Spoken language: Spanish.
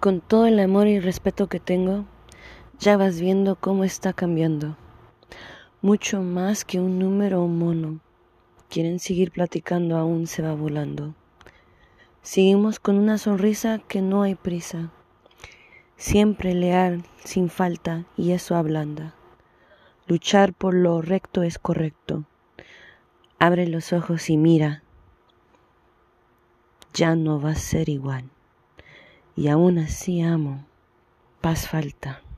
Con todo el amor y respeto que tengo, ya vas viendo cómo está cambiando. Mucho más que un número o mono. Quieren seguir platicando, aún se va volando. Seguimos con una sonrisa que no hay prisa. Siempre leal, sin falta, y eso ablanda. Luchar por lo recto es correcto. Abre los ojos y mira. Ya no va a ser igual y aún así amo, paz falta.